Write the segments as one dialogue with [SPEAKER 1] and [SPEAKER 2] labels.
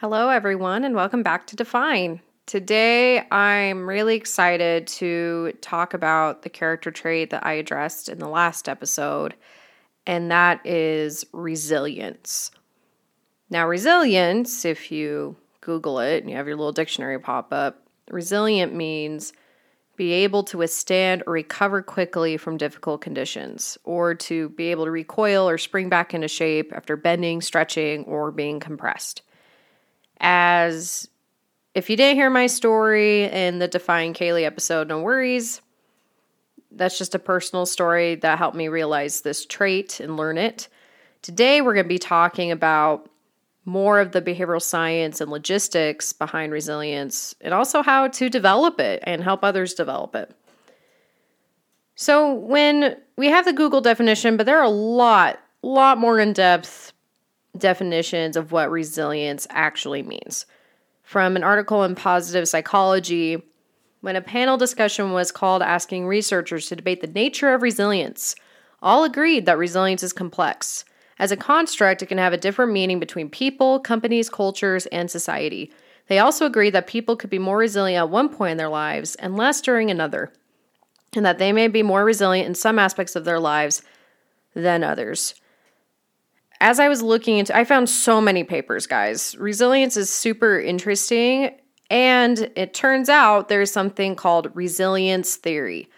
[SPEAKER 1] Hello, everyone, and welcome back to Define. Today, I'm really excited to talk about the character trait that I addressed in the last episode, and that is resilience. Now, resilience, if you Google it and you have your little dictionary pop up, resilient means be able to withstand or recover quickly from difficult conditions, or to be able to recoil or spring back into shape after bending, stretching, or being compressed. As if you didn't hear my story in the Defying Kaylee episode, no worries. That's just a personal story that helped me realize this trait and learn it. Today, we're going to be talking about more of the behavioral science and logistics behind resilience and also how to develop it and help others develop it. So, when we have the Google definition, but there are a lot, lot more in depth definitions of what resilience actually means. From an article in Positive Psychology, when a panel discussion was called asking researchers to debate the nature of resilience, all agreed that resilience is complex. As a construct, it can have a different meaning between people, companies, cultures, and society. They also agreed that people could be more resilient at one point in their lives and less during another, and that they may be more resilient in some aspects of their lives than others. As I was looking into I found so many papers, guys. Resilience is super interesting, and it turns out there's something called resilience theory.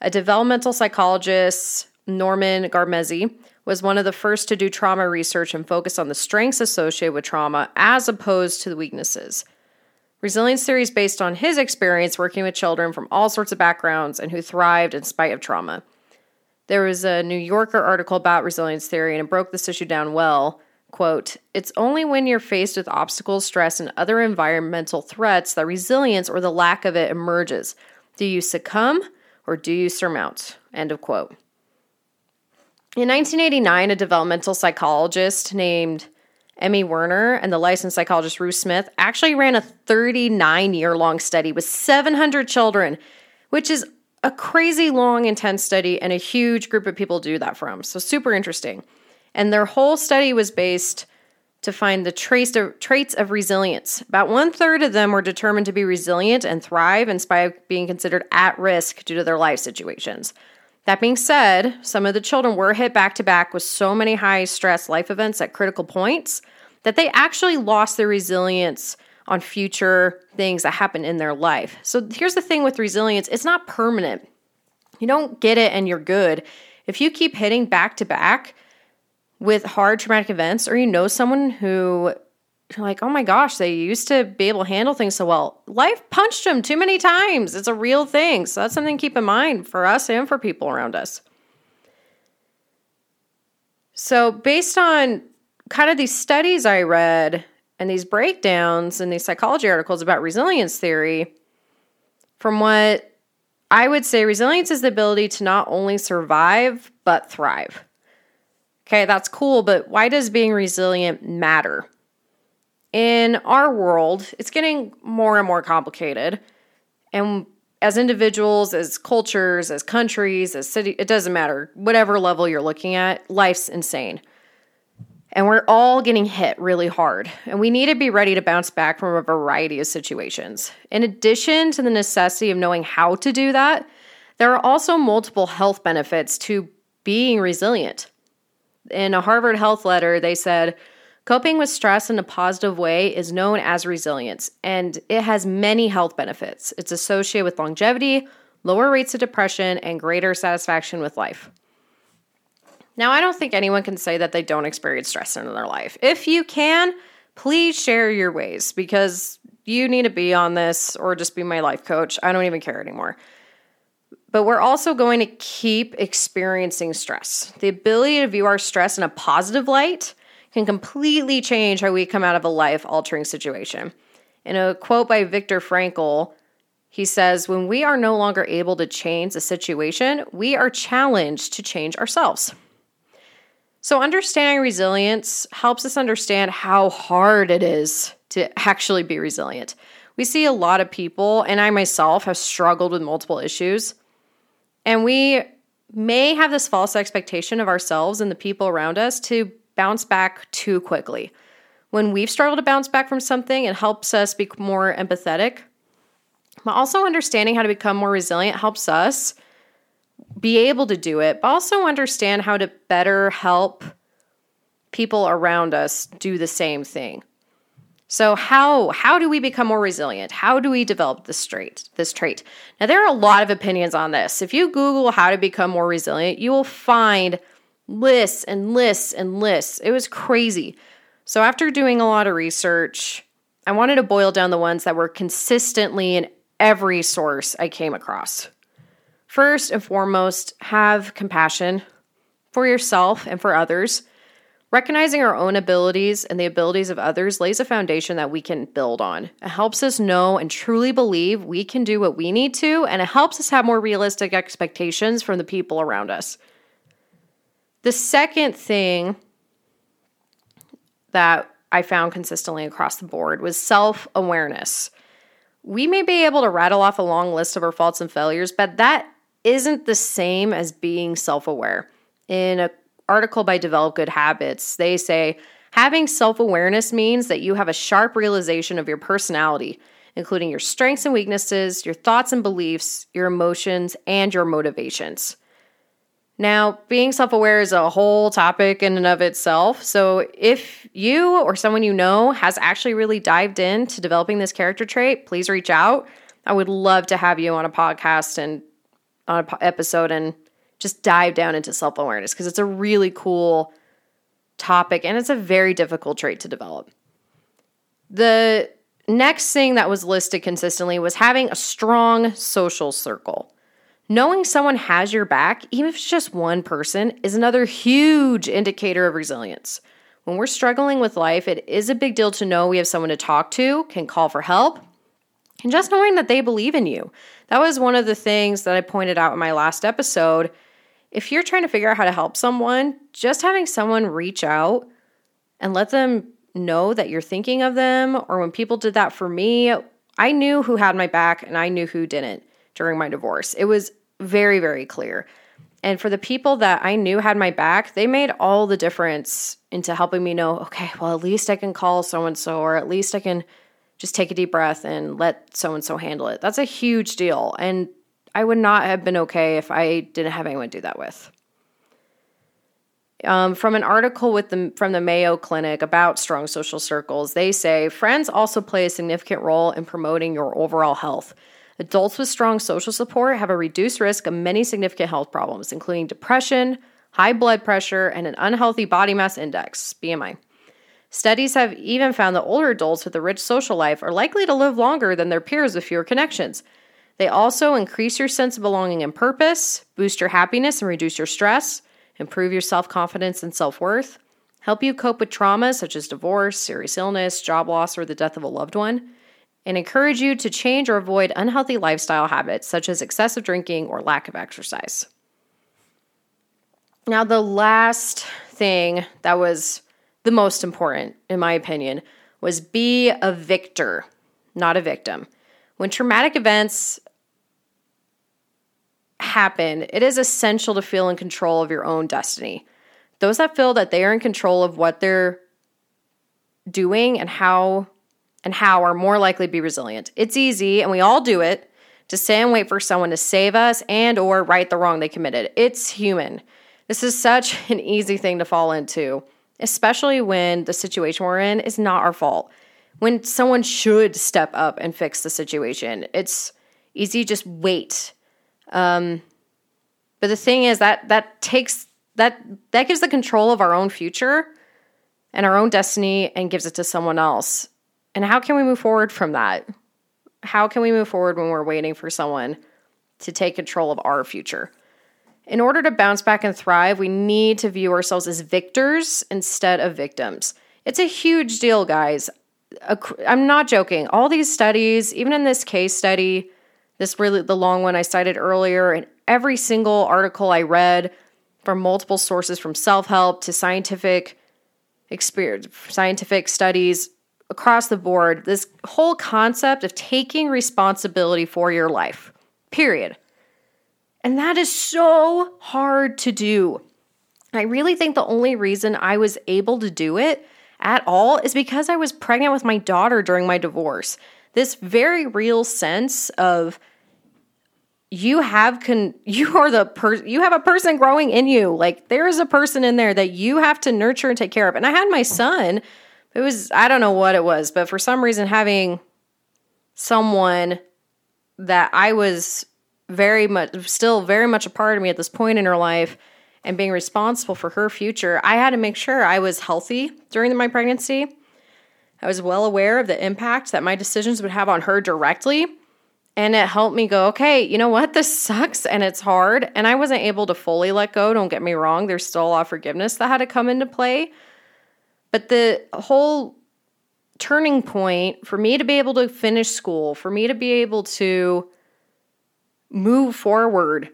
[SPEAKER 1] A developmental psychologist, Norman Garmezy, was one of the first to do trauma research and focus on the strengths associated with trauma as opposed to the weaknesses. Resilience theory is based on his experience working with children from all sorts of backgrounds and who thrived in spite of trauma. There was a New Yorker article about resilience theory and it broke this issue down well. Quote, it's only when you're faced with obstacles, stress, and other environmental threats that resilience or the lack of it emerges. Do you succumb or do you surmount? End of quote. In 1989, a developmental psychologist named Emmy Werner and the licensed psychologist Ruth Smith actually ran a 39 year long study with 700 children, which is a crazy long, intense study, and a huge group of people do that from. So, super interesting. And their whole study was based to find the trace of, traits of resilience. About one third of them were determined to be resilient and thrive in spite of being considered at risk due to their life situations. That being said, some of the children were hit back to back with so many high stress life events at critical points that they actually lost their resilience on future things that happen in their life. So here's the thing with resilience it's not permanent. You don't get it and you're good. If you keep hitting back to back with hard traumatic events, or you know someone who you're like, oh my gosh, they used to be able to handle things so well. Life punched them too many times. It's a real thing. So that's something to keep in mind for us and for people around us. So, based on kind of these studies I read and these breakdowns and these psychology articles about resilience theory, from what I would say, resilience is the ability to not only survive, but thrive. Okay, that's cool, but why does being resilient matter? in our world, it's getting more and more complicated. And as individuals, as cultures, as countries, as city, it doesn't matter. Whatever level you're looking at, life's insane. And we're all getting hit really hard. And we need to be ready to bounce back from a variety of situations. In addition to the necessity of knowing how to do that, there are also multiple health benefits to being resilient. In a Harvard Health letter, they said, Coping with stress in a positive way is known as resilience, and it has many health benefits. It's associated with longevity, lower rates of depression, and greater satisfaction with life. Now, I don't think anyone can say that they don't experience stress in their life. If you can, please share your ways because you need to be on this or just be my life coach. I don't even care anymore. But we're also going to keep experiencing stress. The ability to view our stress in a positive light can completely change how we come out of a life altering situation. In a quote by Viktor Frankl, he says, When we are no longer able to change a situation, we are challenged to change ourselves. So, understanding resilience helps us understand how hard it is to actually be resilient. We see a lot of people, and I myself have struggled with multiple issues, and we may have this false expectation of ourselves and the people around us to bounce back too quickly. when we've struggled to bounce back from something, it helps us be more empathetic. But also understanding how to become more resilient helps us be able to do it, but also understand how to better help people around us do the same thing. So how how do we become more resilient? How do we develop this trait? This trait. Now there are a lot of opinions on this. If you Google how to become more resilient, you will find lists and lists and lists. It was crazy. So after doing a lot of research, I wanted to boil down the ones that were consistently in every source I came across. First and foremost, have compassion for yourself and for others. Recognizing our own abilities and the abilities of others lays a foundation that we can build on. It helps us know and truly believe we can do what we need to, and it helps us have more realistic expectations from the people around us. The second thing that I found consistently across the board was self awareness. We may be able to rattle off a long list of our faults and failures, but that isn't the same as being self aware. In an article by Develop Good Habits, they say having self awareness means that you have a sharp realization of your personality, including your strengths and weaknesses, your thoughts and beliefs, your emotions, and your motivations. Now, being self aware is a whole topic in and of itself. So, if you or someone you know has actually really dived into developing this character trait, please reach out. I would love to have you on a podcast and on an episode and just dive down into self awareness because it's a really cool topic and it's a very difficult trait to develop. The next thing that was listed consistently was having a strong social circle. Knowing someone has your back, even if it's just one person, is another huge indicator of resilience. When we're struggling with life, it is a big deal to know we have someone to talk to, can call for help, and just knowing that they believe in you. That was one of the things that I pointed out in my last episode if you're trying to figure out how to help someone, just having someone reach out and let them know that you're thinking of them, or when people did that for me, I knew who had my back and I knew who didn't during my divorce. It was very, very clear. And for the people that I knew had my back, they made all the difference into helping me know, okay, well, at least I can call so and so, or at least I can just take a deep breath and let so and so handle it. That's a huge deal. And I would not have been okay if I didn't have anyone do that with. Um, from an article with the, from the Mayo Clinic about strong social circles, they say friends also play a significant role in promoting your overall health. Adults with strong social support have a reduced risk of many significant health problems, including depression, high blood pressure, and an unhealthy body mass index, BMI. Studies have even found that older adults with a rich social life are likely to live longer than their peers with fewer connections. They also increase your sense of belonging and purpose, boost your happiness and reduce your stress, improve your self confidence and self worth, help you cope with traumas such as divorce, serious illness, job loss, or the death of a loved one, and encourage you to change or avoid unhealthy lifestyle habits such as excessive drinking or lack of exercise. Now, the last thing that was the most important, in my opinion, was be a victor, not a victim. When traumatic events happen, it is essential to feel in control of your own destiny. Those that feel that they are in control of what they're doing and how and how are more likely to be resilient. It's easy and we all do it to stay and wait for someone to save us and or right the wrong they committed. It's human. This is such an easy thing to fall into, especially when the situation we're in is not our fault. When someone should step up and fix the situation. It's easy just wait um, but the thing is that that takes that that gives the control of our own future and our own destiny and gives it to someone else. And how can we move forward from that? How can we move forward when we're waiting for someone to take control of our future? In order to bounce back and thrive, we need to view ourselves as victors instead of victims. It's a huge deal, guys. I'm not joking. All these studies, even in this case study, this really the long one I cited earlier, and every single article I read from multiple sources from self-help to scientific experience, scientific studies across the board, this whole concept of taking responsibility for your life. Period. And that is so hard to do. I really think the only reason I was able to do it at all is because I was pregnant with my daughter during my divorce. This very real sense of you have con you are the per you have a person growing in you. Like there is a person in there that you have to nurture and take care of. And I had my son. It was I don't know what it was, but for some reason having someone that I was very much still very much a part of me at this point in her life and being responsible for her future, I had to make sure I was healthy during my pregnancy. I was well aware of the impact that my decisions would have on her directly. And it helped me go, okay, you know what? This sucks and it's hard. And I wasn't able to fully let go. Don't get me wrong. There's still a lot of forgiveness that had to come into play. But the whole turning point for me to be able to finish school, for me to be able to move forward,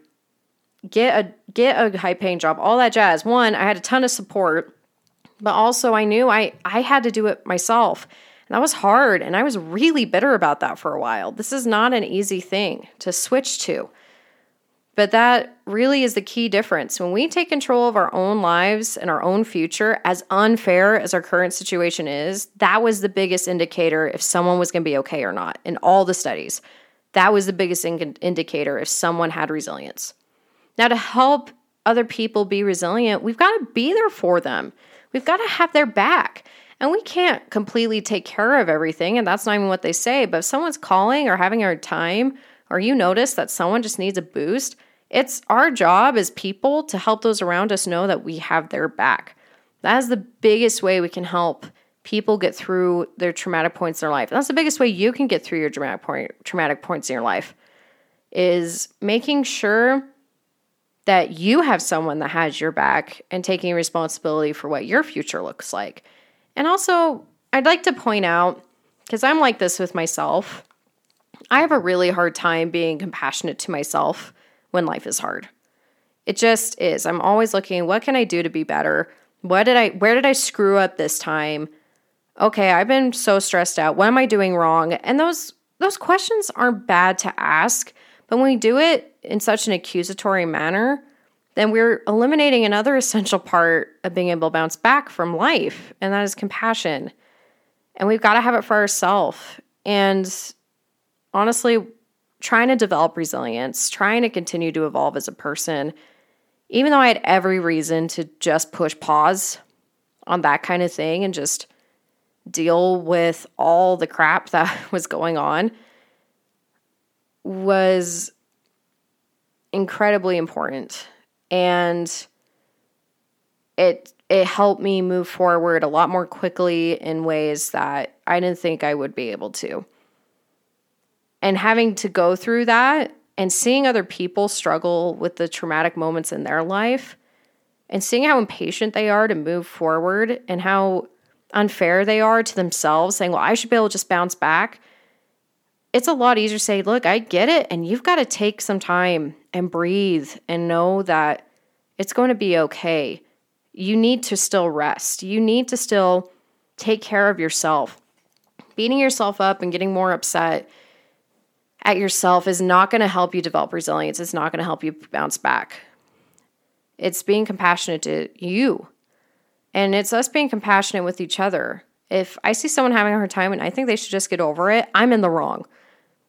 [SPEAKER 1] get a get a high paying job, all that jazz. One, I had a ton of support, but also I knew I I had to do it myself. And that was hard and I was really bitter about that for a while. This is not an easy thing to switch to. But that really is the key difference. When we take control of our own lives and our own future, as unfair as our current situation is, that was the biggest indicator if someone was going to be okay or not in all the studies. That was the biggest in- indicator if someone had resilience. Now, to help other people be resilient, we've got to be there for them. We've got to have their back. And we can't completely take care of everything, and that's not even what they say. But if someone's calling or having a hard time, or you notice that someone just needs a boost, it's our job as people to help those around us know that we have their back. That is the biggest way we can help people get through their traumatic points in their life. And that's the biggest way you can get through your traumatic point, traumatic points in your life is making sure that you have someone that has your back and taking responsibility for what your future looks like. And also, I'd like to point out because I'm like this with myself. I have a really hard time being compassionate to myself when life is hard. It just is. I'm always looking, what can I do to be better? What did I where did I screw up this time? Okay, I've been so stressed out. What am I doing wrong? And those those questions aren't bad to ask, but when we do it in such an accusatory manner, then we're eliminating another essential part of being able to bounce back from life, and that is compassion. And we've got to have it for ourselves. And honestly, trying to develop resilience, trying to continue to evolve as a person, even though I had every reason to just push pause on that kind of thing and just deal with all the crap that was going on, was incredibly important. And it it helped me move forward a lot more quickly in ways that I didn't think I would be able to and having to go through that and seeing other people struggle with the traumatic moments in their life and seeing how impatient they are to move forward and how unfair they are to themselves, saying, Well, I should be able to just bounce back. It's a lot easier to say, Look, I get it. And you've got to take some time and breathe and know that it's going to be okay. You need to still rest. You need to still take care of yourself. Beating yourself up and getting more upset at yourself is not going to help you develop resilience. It's not going to help you bounce back. It's being compassionate to you. And it's us being compassionate with each other. If I see someone having a hard time and I think they should just get over it, I'm in the wrong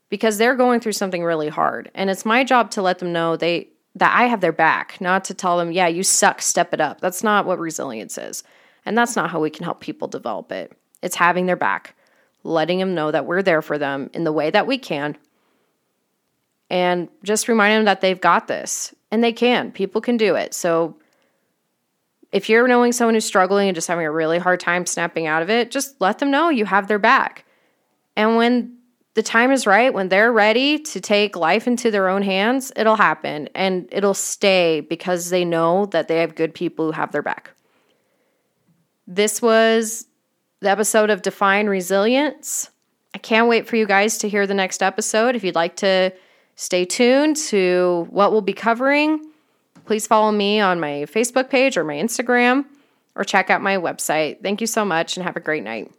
[SPEAKER 1] because they're going through something really hard. And it's my job to let them know they that I have their back, not to tell them, "Yeah, you suck, step it up." That's not what resilience is. And that's not how we can help people develop it. It's having their back, letting them know that we're there for them in the way that we can and just reminding them that they've got this and they can. People can do it. So if you're knowing someone who's struggling and just having a really hard time snapping out of it, just let them know you have their back. And when the time is right, when they're ready to take life into their own hands, it'll happen and it'll stay because they know that they have good people who have their back. This was the episode of Define Resilience. I can't wait for you guys to hear the next episode. If you'd like to Stay tuned to what we'll be covering. Please follow me on my Facebook page or my Instagram or check out my website. Thank you so much and have a great night.